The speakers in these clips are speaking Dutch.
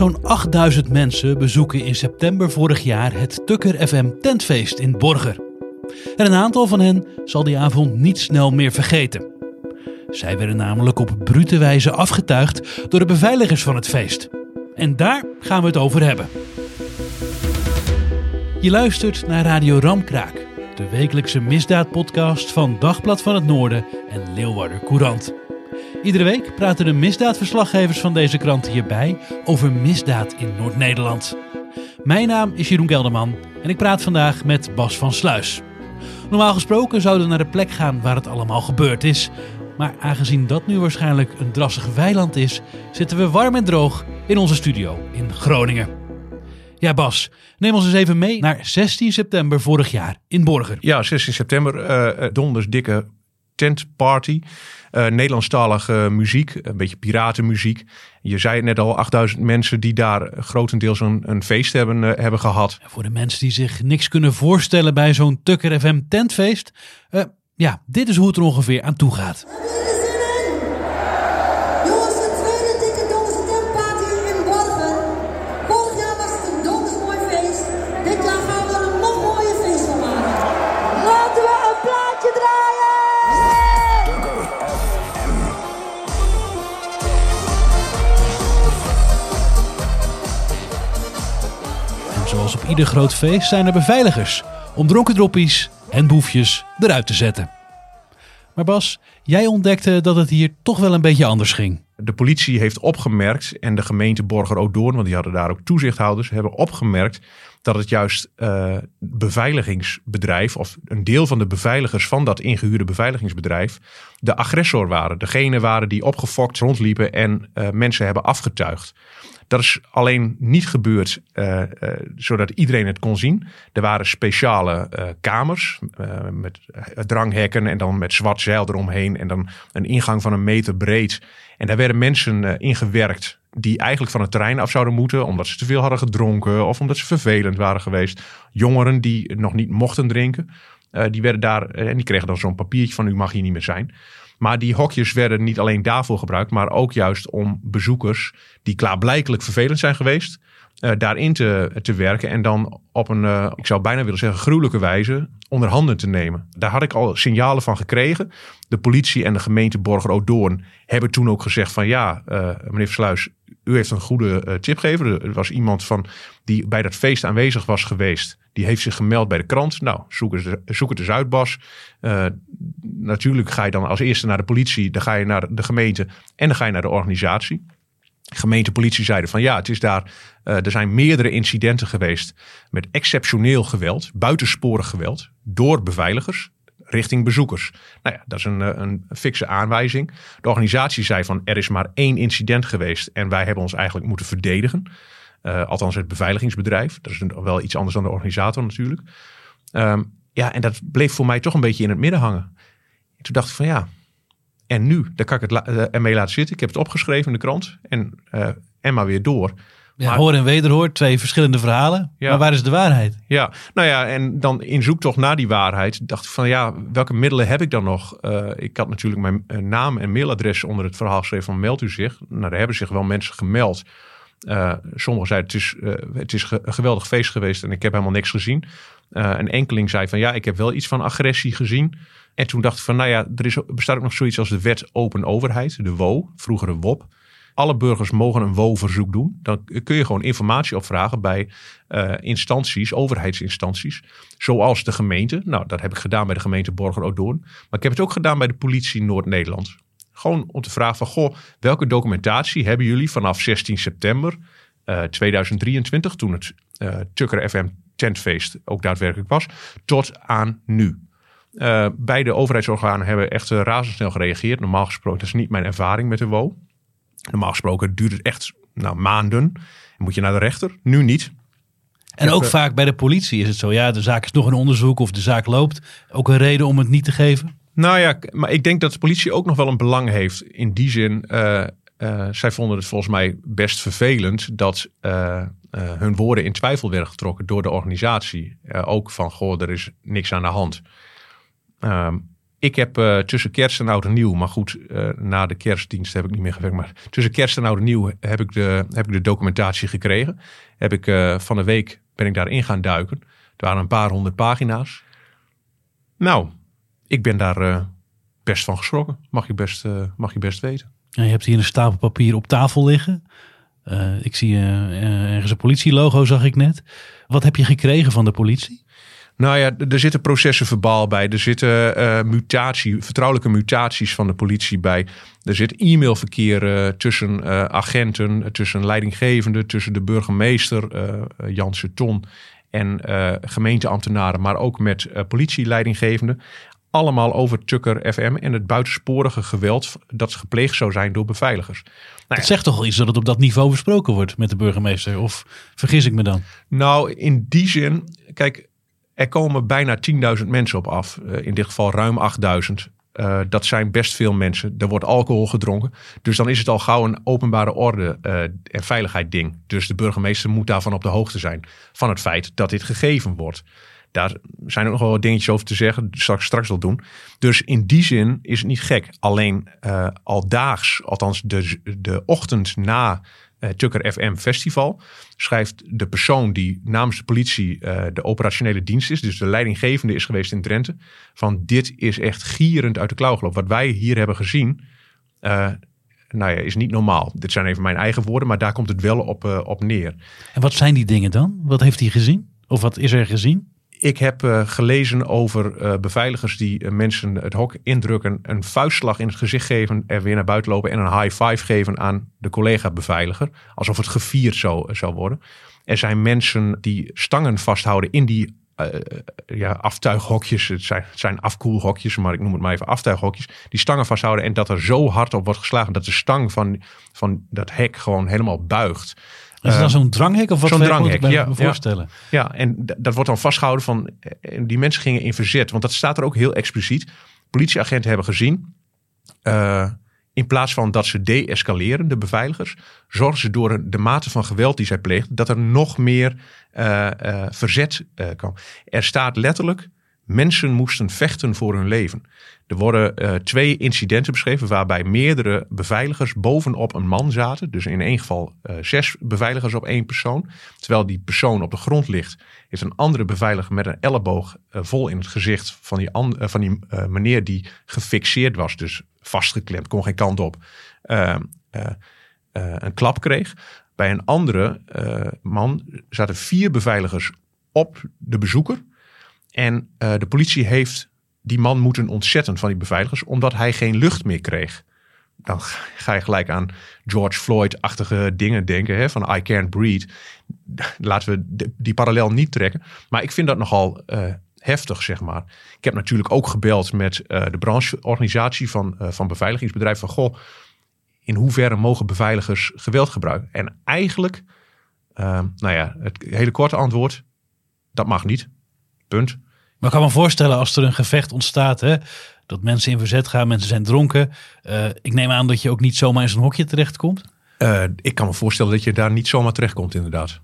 Zo'n 8000 mensen bezoeken in september vorig jaar het Tukker FM tentfeest in Borger. En een aantal van hen zal die avond niet snel meer vergeten. Zij werden namelijk op brute wijze afgetuigd door de beveiligers van het feest. En daar gaan we het over hebben. Je luistert naar Radio Ramkraak, de wekelijkse misdaadpodcast van Dagblad van het Noorden en Leeuwarder Courant. Iedere week praten de misdaadverslaggevers van deze krant hierbij over misdaad in Noord-Nederland. Mijn naam is Jeroen Gelderman en ik praat vandaag met Bas van Sluis. Normaal gesproken zouden we naar de plek gaan waar het allemaal gebeurd is. Maar aangezien dat nu waarschijnlijk een drassig weiland is, zitten we warm en droog in onze studio in Groningen. Ja, Bas, neem ons eens even mee naar 16 september vorig jaar in Borger. Ja, 16 september, uh, donders dikke tentparty. Uh, Nederlandstalige muziek, een beetje piratenmuziek. Je zei het net al, 8000 mensen die daar grotendeels een, een feest hebben, uh, hebben gehad. Voor de mensen die zich niks kunnen voorstellen bij zo'n Tukker FM tentfeest. Uh, ja, dit is hoe het er ongeveer aan toe gaat. Op ieder groot feest zijn er beveiligers om dronken droppies en boefjes eruit te zetten. Maar Bas, jij ontdekte dat het hier toch wel een beetje anders ging. De politie heeft opgemerkt en de gemeente Borger Odoorn, want die hadden daar ook toezichthouders, hebben opgemerkt dat het juist uh, beveiligingsbedrijf of een deel van de beveiligers van dat ingehuurde beveiligingsbedrijf de agressor waren. Degene waren die opgefokt rondliepen en uh, mensen hebben afgetuigd. Dat is alleen niet gebeurd uh, uh, zodat iedereen het kon zien. Er waren speciale uh, kamers met dranghekken en dan met zwart zeil eromheen. En dan een ingang van een meter breed. En daar werden mensen ingewerkt die eigenlijk van het terrein af zouden moeten. Omdat ze te veel hadden gedronken of omdat ze vervelend waren geweest. Jongeren die nog niet mochten drinken. die werden daar en die kregen dan zo'n papiertje van u mag hier niet meer zijn. Maar die hokjes werden niet alleen daarvoor gebruikt, maar ook juist om bezoekers die klaarblijkelijk vervelend zijn geweest, uh, daarin te, te werken en dan op een, uh, ik zou bijna willen zeggen, gruwelijke wijze onder handen te nemen. Daar had ik al signalen van gekregen. De politie en de gemeente Borger Odoorn hebben toen ook gezegd van ja, uh, meneer Versluis, u heeft een goede tip gegeven. Er was iemand van die bij dat feest aanwezig was geweest. Die heeft zich gemeld bij de krant. Nou, zoek het, zoek het eens uit, Bas. Natuurlijk ga je dan als eerste naar de politie. Dan ga je naar de gemeente en dan ga je naar de organisatie. Gemeente politie zeiden van ja, het is daar. Uh, er zijn meerdere incidenten geweest met exceptioneel geweld, buitensporig geweld, door beveiligers richting bezoekers. Nou ja, dat is een, een fikse aanwijzing. De organisatie zei van er is maar één incident geweest en wij hebben ons eigenlijk moeten verdedigen. Uh, althans het beveiligingsbedrijf. Dat is wel iets anders dan de organisator natuurlijk. Um, ja, en dat bleef voor mij toch een beetje in het midden hangen. En toen dacht ik van ja, en nu? Daar kan ik het la ermee laten zitten. Ik heb het opgeschreven in de krant en, uh, en maar weer door. Ja, maar, hoor en wederhoor, twee verschillende verhalen. Ja. Maar waar is de waarheid? Ja, nou ja, en dan in zoektocht naar die waarheid dacht ik van ja, welke middelen heb ik dan nog? Uh, ik had natuurlijk mijn naam en mailadres onder het verhaal geschreven van meldt u zich. Nou, daar hebben zich wel mensen gemeld. Uh, sommigen zeiden het is, het is een geweldig feest geweest en ik heb helemaal niks gezien. een enkeling zei van ja, ik heb wel iets van agressie gezien. En toen dacht ik van nou ja, er is, bestaat ook nog zoiets als de wet open overheid, de WO, vroeger de WOP alle burgers mogen een WO-verzoek doen. Dan kun je gewoon informatie opvragen bij eh, instanties, overheidsinstanties. Zoals de gemeente. Nou, dat heb ik gedaan bij de gemeente Borger-Odoorn. Maar ik heb het ook gedaan bij de politie Noord-Nederland. Gewoon om te vragen van, goh, welke documentatie hebben jullie vanaf 16 september eh, 2023, toen het eh Tukker FM tentfeest ook daadwerkelijk was, tot aan nu. Eh, beide overheidsorganen hebben echt eh, razendsnel gereageerd. Normaal gesproken, dat is niet mijn ervaring met de WO. Normaal gesproken duurt het echt nou, maanden. Dan moet je naar de rechter. Nu niet. En heb, ook eh, vaak bij de politie is het zo. Ja, de zaak is nog een onderzoek of de zaak loopt. Ook een reden om het niet te geven. Nou ja, maar ik denk dat de politie ook nog wel een belang heeft. In die zin, zij vonden het volgens mij best vervelend dat hun woorden in twijfel werden getrokken door de organisatie. Ook van, goh, er is niks aan de hand. Ehm, ik heb eh, tussen kerst en oud en nieuw, maar goed, eh, na de kerstdienst heb ik niet meer gewerkt. Maar tussen kerst en oud en nieuw heb ik de, heb ik de documentatie gekregen. Heb ik eh, van de week ben ik daarin gaan duiken. Er waren een paar honderd pagina's. Nou, ik ben daar best van geschrokken. Mag je best, mag je best weten. En je hebt hier een stapel papier op tafel liggen. Ik zie ergens een politielogo, zag ik net. Wat heb je gekregen van de politie? Nou ja, er zitten processen verbaal bij. Er zitten eh, mutatie, vertrouwelijke mutaties van de politie bij. Er zit e-mailverkeer eh, tussen eh, agenten, tussen leidinggevenden, tussen de burgemeester Janse Ton en gemeenteambtenaren, maar ook met politieleidinggevenden. Allemaal over Tukker FM en het buitensporige geweld dat gepleegd zou zijn door beveiligers. Nou ja, Het zegt toch wel iets dat het op dat niveau besproken wordt met de burgemeester? Of vergis ik me dan? Nou, in die zin, kijk, er komen bijna 10.000 mensen op af. Eh, in dit geval ruim 8.000. Eh, dat zijn best veel mensen. Er wordt alcohol gedronken. Dus dan is het al gauw een openbare orde eh, en veiligheid ding. Dus de burgemeester moet daarvan op de hoogte zijn. Van het feit dat dit gegeven wordt. Daar zijn ook nog wel dingetjes over te zeggen. Ik straks wel doen. Dus in die zin is het niet gek. Alleen eh aldaags, althans de, de ochtend na eh, Tukker FM Festival, schrijft de persoon die namens de politie eh, de operationele dienst is, dus de leidinggevende is geweest in Drenthe, van dit is echt gierend uit de klauw gelopen. Wat wij hier hebben gezien, nou ja, is niet normaal. Dit zijn even mijn eigen woorden, maar daar komt het wel op, op neer. En wat zijn die dingen dan? Wat heeft hij gezien? Of wat is er gezien? Ik heb eh, gelezen over eh, beveiligers die eh, mensen het hok indrukken, een vuistslag in het gezicht geven, er weer naar buiten lopen en een high five geven aan de collega-beveiliger. Alsof het gevierd zou, zou worden. Er zijn mensen die stangen vasthouden in die ja, aftuighokjes. Het zijn, het zijn afkoelhokjes, maar ik noem het maar even aftuighokjes. Die stangen vasthouden en dat er zo hard op wordt geslagen dat de stang van, van dat hek gewoon helemaal buigt. Is het dan zo'n dranghek of wat zo'n dranghek, ja, me voorstellen? Ja, en dat wordt dan vastgehouden van. en Die mensen gingen in verzet. Want dat staat er ook heel expliciet. Politieagenten hebben gezien. eh, in plaats van dat ze de-escaleren, de beveiligers, zorgen ze door de mate van geweld die zij pleegt, dat er nog meer eh, eh, verzet eh, kwam. Er staat letterlijk: mensen moesten vechten voor hun leven. Er worden eh, twee incidenten beschreven waarbij meerdere beveiligers bovenop een man zaten. Dus in één geval eh, zes beveiligers op één persoon. Terwijl die persoon op de grond ligt, heeft een andere beveiliger met een elleboog eh, vol in het gezicht van die, an- van die meneer die gefixeerd was. Dus vastgeklemd, kon geen kant op. eh, eh, eh, een klap kreeg. Bij een andere man zaten vier beveiligers op de bezoeker. En eh, de politie heeft die man moeten ontzetten van die beveiligers, omdat hij geen lucht meer kreeg. Dan ga je gelijk aan George Floyd-achtige dingen denken, hè, van I can't breathe. Laten we die parallel niet trekken. Maar ik vind dat nogal eh, heftig, zeg maar. Ik heb natuurlijk ook gebeld met eh, de brancheorganisatie van, van beveiligingsbedrijven. Van, goh, in hoeverre mogen beveiligers geweld gebruiken? En eigenlijk, nou ja, het hele korte antwoord, dat mag niet. Punt. Maar ik kan me voorstellen als er een gevecht ontstaat, hè, dat mensen in verzet gaan, mensen zijn dronken. Eh, ik neem aan dat je ook niet zomaar in zo'n hokje terechtkomt. Eh, ik kan me voorstellen dat je daar niet zomaar terechtkomt, inderdaad.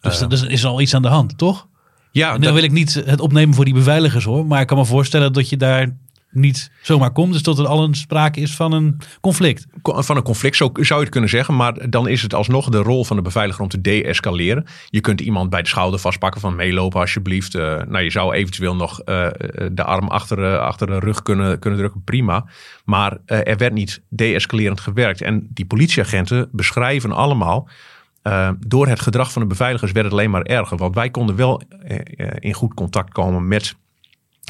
Dus er dus is al iets aan de hand, toch? Ja, En dan dat- wil ik niet het opnemen voor die beveiligers hoor, maar ik kan me voorstellen dat je daar niet zomaar komt. Dus dat er al een sprake is van een conflict. Van een conflict zo zou je het kunnen zeggen. Maar dan is het alsnog de rol van de beveiliger om te de-escaleren. Je kunt iemand bij de schouder vastpakken van meelopen alsjeblieft. Eh, nou, je zou eventueel nog eh, eh, de arm achter, achter de rug kunnen, kunnen drukken. Prima. Maar er werd niet de-escalerend gewerkt. En die politieagenten beschrijven allemaal... door het gedrag van de beveiligers werd het alleen maar erger. Want wij konden wel in goed contact komen met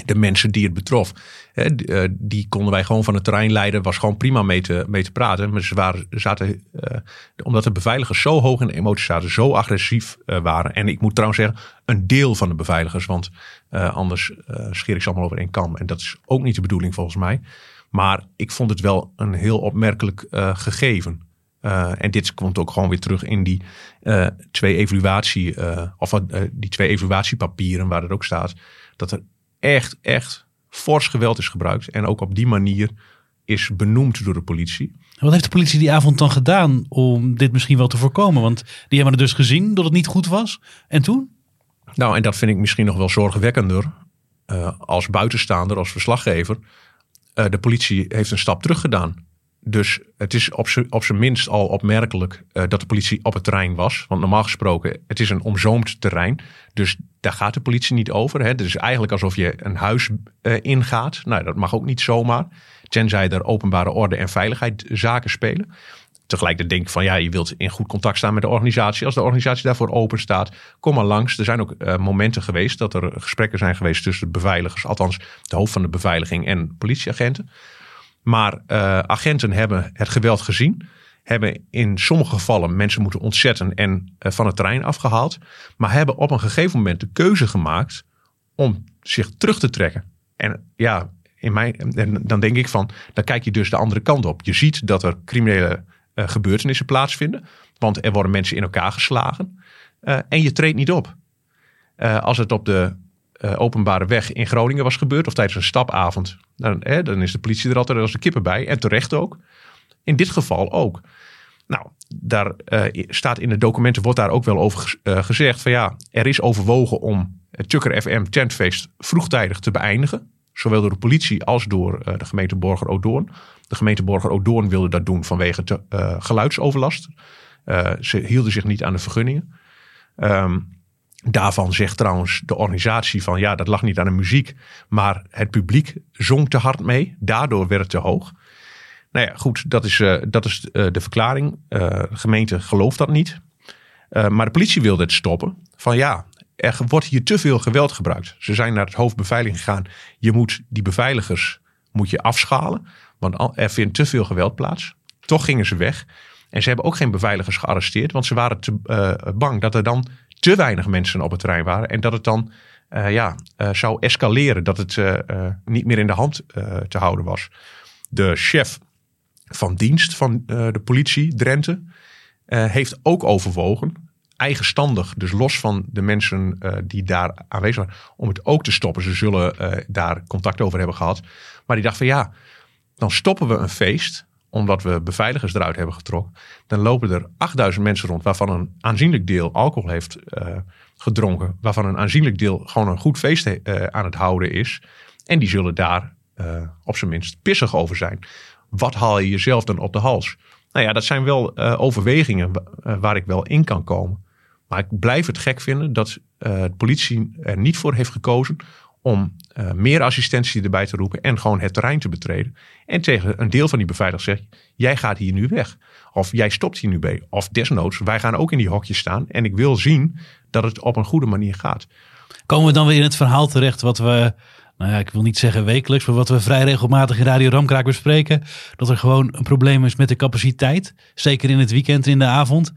de mensen die het betrof. Hè, die, eh, die konden wij gewoon van het terrein leiden. Was gewoon prima mee te, mee te praten. Maar ze waren, zaten, eh, omdat de beveiligers zo hoog in de emoties zaten. Zo agressief eh, waren. En ik moet trouwens zeggen, een deel van de beveiligers. Want anders scheer ik ze allemaal over één kam. En dat is ook niet de bedoeling volgens mij. Maar ik vond het wel een heel opmerkelijk gegeven. En dit komt ook gewoon weer terug in die twee evaluatie, of die twee evaluatiepapieren waar het ook staat. Dat er echt, echt fors geweld is gebruikt. En ook op die manier is benoemd door de politie. Wat heeft de politie die avond dan gedaan om dit misschien wel te voorkomen? Want die hebben het dus gezien dat het niet goed was. En toen? Nou, en dat vind ik misschien nog wel zorgwekkender. eh, als buitenstaander, als verslaggever. Eh, de politie heeft een stap terug gedaan. Dus het is op zijn minst al opmerkelijk eh, dat de politie op het terrein was. Want normaal gesproken, het is een omzoomd terrein. Dus daar gaat de politie niet over. Het is eigenlijk alsof je een huis eh, ingaat. Nou, dat mag ook niet zomaar. Tenzij er openbare orde en veiligheid zaken spelen. Tegelijkertijd denk ik van ja, je wilt in goed contact staan met de organisatie. Als de organisatie daarvoor open staat, kom maar langs. Er zijn ook eh, momenten geweest dat er gesprekken zijn geweest tussen de beveiligers, althans de hoofd van de beveiliging en politieagenten. Maar eh, agenten hebben het geweld gezien. Hebben in sommige gevallen mensen moeten ontzetten en eh, van het terrein afgehaald. Maar hebben op een gegeven moment de keuze gemaakt om zich terug te trekken. En ja, in mijn, en dan denk ik van, dan kijk je dus de andere kant op. Je ziet dat er criminele eh, gebeurtenissen plaatsvinden. Want er worden mensen in elkaar geslagen. En je treedt niet op. Als het op de eh, openbare weg in Groningen was gebeurd, of tijdens een stapavond, dan, hè, dan is de politie er altijd als de kippen bij. En terecht ook. In dit geval ook. Nou, daar eh, staat in de documenten, wordt daar ook wel over eh, gezegd van ja, er is overwogen om het Tukker FM tentfeest vroegtijdig te beëindigen. Zowel door de politie als door de gemeente Borger Odoorn. De gemeente Borger Odoorn wilde dat doen vanwege te, geluidsoverlast. Ze hielden zich niet aan de vergunningen. Ehm, daarvan zegt trouwens de organisatie van ja, dat lag niet aan de muziek, maar het publiek zong te hard mee. Daardoor werd het te hoog. Nou ja, goed, dat is, eh, dat is eh, de verklaring. Eh, de gemeente gelooft dat niet. Eh, maar de politie wilde het stoppen. Van ja, er wordt hier te veel geweld gebruikt. Ze zijn naar het hoofdbeveiliging gegaan. Je moet die beveiligers moet je afschalen. Want er vindt te veel geweld plaats. Toch gingen ze weg. En ze hebben ook geen beveiligers gearresteerd. Want ze waren te eh, bang dat er dan te weinig mensen op het terrein waren. En dat het dan eh, ja, eh, zou escaleren. Dat het eh, niet meer in de hand te houden was. De chef van dienst van de politie, Drenthe, heeft ook overwogen, eigenstandig, dus los van de mensen die daar aanwezig waren, om het ook te stoppen. Ze zullen daar contact over hebben gehad. Maar die dacht van ja, dan stoppen we een feest, omdat we beveiligers eruit hebben getrokken. Dan lopen er 8000 mensen rond, waarvan een aanzienlijk deel alcohol heeft eh, gedronken. Waarvan een aanzienlijk deel gewoon een goed feest eh, aan het houden is. En die zullen daar eh, op zijn minst pissig over zijn. Wat haal je jezelf dan op de hals? Nou ja, dat zijn wel overwegingen wa- waar ik wel in kan komen. Maar ik blijf het gek vinden dat de politie er niet voor heeft gekozen om eh, meer assistentie erbij te roepen en gewoon het terrein te betreden. En tegen een deel van die beveiligers zegt, jij gaat hier nu weg. Of jij stopt hier nu bij. Of desnoods, wij gaan ook in die hokjes staan. En ik wil zien dat het op een goede manier gaat. Komen we dan weer in het verhaal terecht wat we, nou ja, ik wil niet zeggen wekelijks, maar wat we vrij regelmatig in Radio Ramkraak bespreken. Dat er gewoon een probleem is met de capaciteit. Zeker in het weekend en in de avond.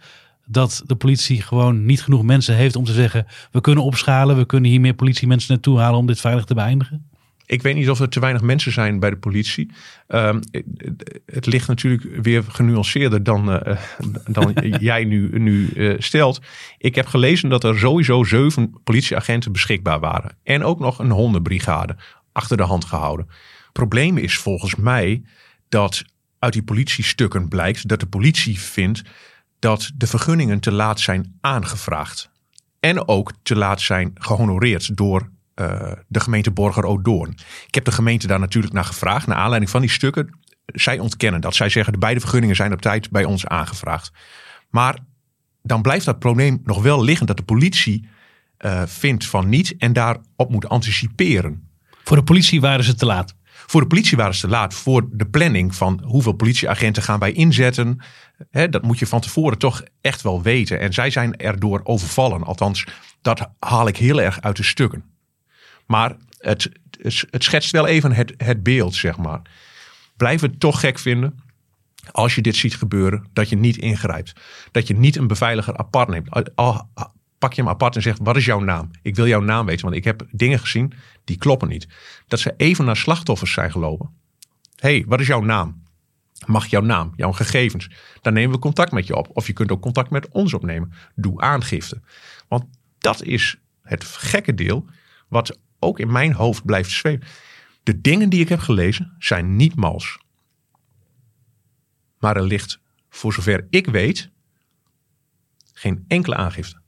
Dat de politie gewoon niet genoeg mensen heeft om te zeggen, we kunnen opschalen, we kunnen hier meer politiemensen naartoe halen om dit veilig te beëindigen. Ik weet niet of er te weinig mensen zijn bij de politie. Ehm, het ligt natuurlijk weer genuanceerder dan, eh, dan jij nu, nu eh, stelt. Ik heb gelezen dat er sowieso zeven politieagenten beschikbaar waren. En ook nog een hondenbrigade achter de hand gehouden. Probleem is volgens mij dat uit die politiestukken blijkt dat de politie vindt dat de vergunningen te laat zijn aangevraagd. En ook te laat zijn gehonoreerd door eh, de gemeente Borger-Odoorn. Ik heb de gemeente daar natuurlijk naar gevraagd. Naar aanleiding van die stukken. Zij ontkennen dat. Zij zeggen de beide vergunningen zijn op tijd bij ons aangevraagd. Maar dan blijft dat probleem nog wel liggen dat de politie eh, vindt van niet en daarop moet anticiperen. Voor de politie waren ze te laat. Voor de politie waren ze te laat voor de planning van hoeveel politieagenten gaan wij inzetten. Dat moet je van tevoren toch echt wel weten. En zij zijn erdoor overvallen. Althans, dat haal ik heel erg uit de stukken. Maar het, het, het schetst wel even het, het beeld, zeg maar. Blijf het toch gek vinden als je dit ziet gebeuren, dat je niet ingrijpt. Dat je niet een beveiliger apart neemt. Al pak je hem apart en zegt, wat is jouw naam? Ik wil jouw naam weten, want ik heb dingen gezien die kloppen niet. Dat ze even naar slachtoffers zijn gelopen. Hé, hey, wat is jouw naam? Mag jouw naam, jouw gegevens? Dan nemen we contact met je op. Of je kunt ook contact met ons opnemen. Doe aangifte. Want dat is het gekke deel wat ook in mijn hoofd blijft zweven. De dingen die ik heb gelezen zijn niet mals. Maar er ligt, voor zover ik weet, geen enkele aangifte.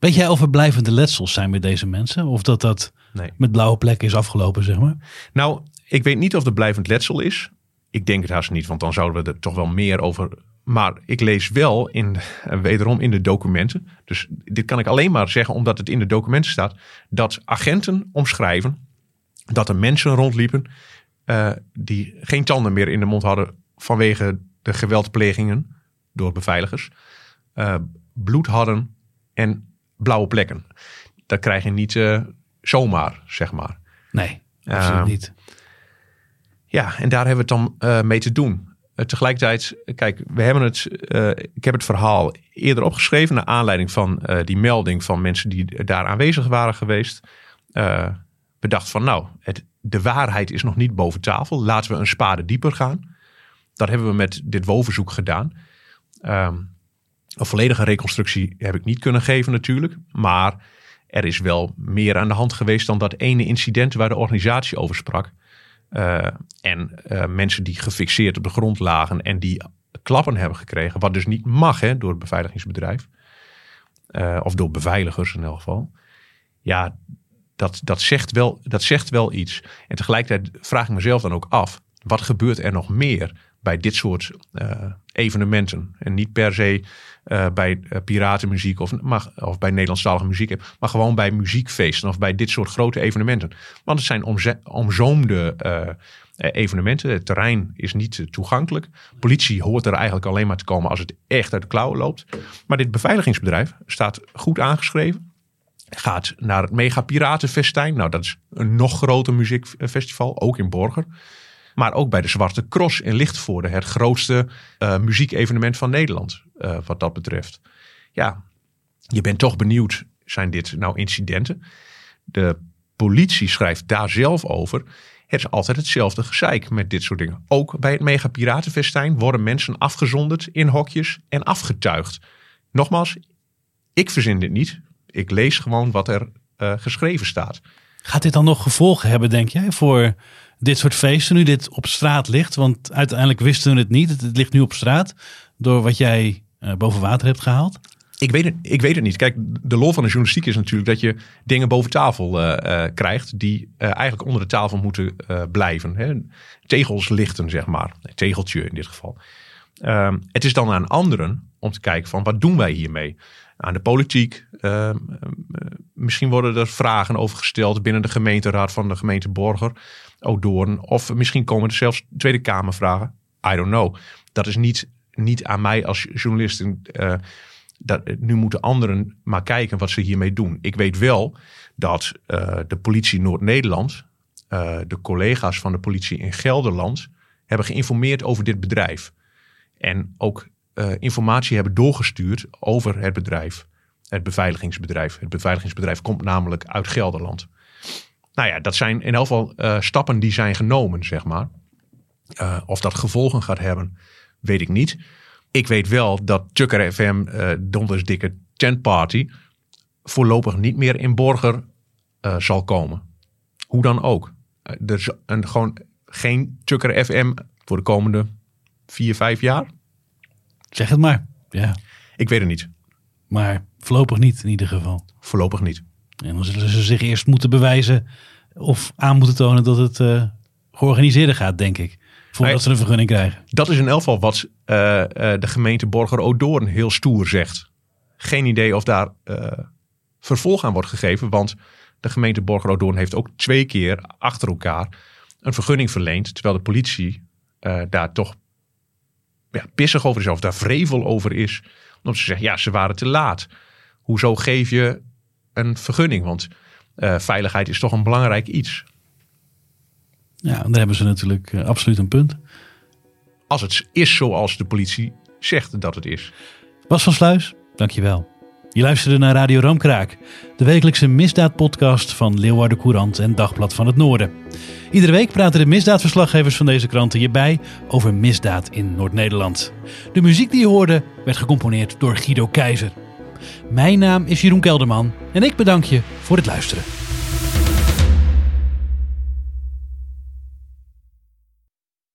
Weet jij of er blijvende letsels zijn met deze mensen? Of dat dat Nee. met blauwe plekken is afgelopen, zeg maar? Nou, ik weet niet of er blijvend letsel is. Ik denk het haast niet, want dan zouden we er toch wel meer over. Maar ik lees wel in, eh, wederom in de documenten. Dus dit kan ik alleen maar zeggen omdat het in de documenten staat. Dat agenten omschrijven dat er mensen rondliepen eh, die geen tanden meer in de mond hadden vanwege de geweldplegingen door beveiligers. eh, bloed hadden en blauwe plekken. Dat krijg je niet eh, zomaar, zeg maar. Nee, absoluut Ja. niet. Ja, en daar hebben we het dan eh, mee te doen. Eh, tegelijkertijd, kijk, we hebben het, ik heb het verhaal eerder opgeschreven naar aanleiding van die melding van mensen die daar aanwezig waren geweest. Bedacht van, nou, het, de waarheid is nog niet boven tafel. Laten we een spade dieper gaan. Dat hebben we met dit woverzoek gedaan. Ehm, een volledige reconstructie heb ik niet kunnen geven natuurlijk, maar er is wel meer aan de hand geweest dan dat ene incident waar de organisatie over sprak. Uh, en uh, mensen die gefixeerd op de grond lagen en die klappen hebben gekregen, wat dus niet mag hè, door het beveiligingsbedrijf. Uh, of door beveiligers in elk geval. Ja, dat, dat, zegt wel, dat zegt wel iets. En tegelijkertijd vraag ik mezelf dan ook af, wat gebeurt er nog meer bij dit soort evenementen? En niet per se bij piratenmuziek of, maar, of bij Nederlandstalige muziek, maar gewoon bij muziekfeesten of bij dit soort grote evenementen. Want het zijn omzoomde evenementen. Het terrein is niet toegankelijk. Politie hoort er eigenlijk alleen maar te komen als het echt uit de klauwen loopt. Maar dit beveiligingsbedrijf staat goed aangeschreven. Gaat naar het Mega Piratenfestijn. Nou, dat is een nog groter muziekfestival, ook in Borger. Maar ook bij de Zwarte Cross in Lichtvoorde. Het grootste uh, muziekevenement van Nederland, uh, wat dat betreft. Ja, je bent toch benieuwd, zijn dit nou incidenten? De politie schrijft daar zelf over. Het is altijd hetzelfde gezeik met dit soort dingen. Ook bij het Mega Piratenfestijn worden mensen afgezonderd in hokjes en afgetuigd. Nogmaals, ik verzin dit niet. Ik lees gewoon wat er uh, geschreven staat. Gaat dit dan nog gevolgen hebben, denk jij, voor dit soort feesten nu dit op straat ligt? Want uiteindelijk wisten we het niet. Het ligt nu op straat door wat jij uh, boven water hebt gehaald. Ik weet, het, ik weet het niet. Kijk, de lol van de journalistiek is natuurlijk dat je dingen boven tafel uh, uh, krijgt die eigenlijk onder de tafel moeten blijven. Hè? Tegels lichten, zeg maar. Tegeltje in dit geval. Um, het is dan aan anderen om te kijken van wat doen wij hiermee? Aan de politiek. Uh, misschien worden er vragen over gesteld binnen de gemeenteraad van de gemeente Borger, Odoorn. Of misschien komen er zelfs Tweede Kamervragen. I don't know. Dat is niet, niet aan mij als journalist. Uh, dat, nu moeten anderen maar kijken wat ze hiermee doen. Ik weet wel dat uh, de politie Noord-Nederland, de collega's van de politie in Gelderland, hebben geïnformeerd over dit bedrijf. En ook uh, informatie hebben doorgestuurd over het bedrijf, het beveiligingsbedrijf. Het beveiligingsbedrijf komt namelijk uit Gelderland. Nou ja, dat zijn in elk geval stappen die zijn genomen, zeg maar. Uh, of dat gevolgen gaat hebben, weet ik niet. Ik weet wel dat Tucker FM, Donders Dikke Tent Party, voorlopig niet meer in Borger zal komen. Hoe dan ook. er is een, gewoon geen Tucker FM voor de komende vier, vijf jaar. Zeg het maar. Ja. Ik weet het niet. Maar voorlopig niet in ieder geval. Voorlopig niet. En dan zullen ze zich eerst moeten bewijzen of aan moeten tonen dat het eh georganiseerder gaat, denk ik. Voordat Nee. ze een vergunning krijgen. Dat is in elk geval wat eh, eh, de gemeente Borger-Odoorn heel stoer zegt. Geen idee of daar vervolg aan wordt gegeven, want de gemeente Borger-Odoorn heeft ook twee keer achter elkaar een vergunning verleend, terwijl de politie daar toch ja, pissig over is of daar vrevel over is. Omdat ze zeggen, ja, ze waren te laat. Hoezo geef je een vergunning? Want eh, veiligheid is toch een belangrijk iets. Ja, daar hebben ze natuurlijk eh, absoluut een punt. Als het is zoals de politie zegt dat het is. Bas van Sluis, dankjewel. Je luisterde naar Radio Ramkraak, de wekelijkse misdaadpodcast van Leeuwarden Courant en Dagblad van het Noorden. Iedere week praten de misdaadverslaggevers van deze kranten hierbij over misdaad in Noord-Nederland. De muziek die je hoorde werd gecomponeerd door Guido Keizer. Mijn naam is Jeroen Kelderman en ik bedank je voor het luisteren.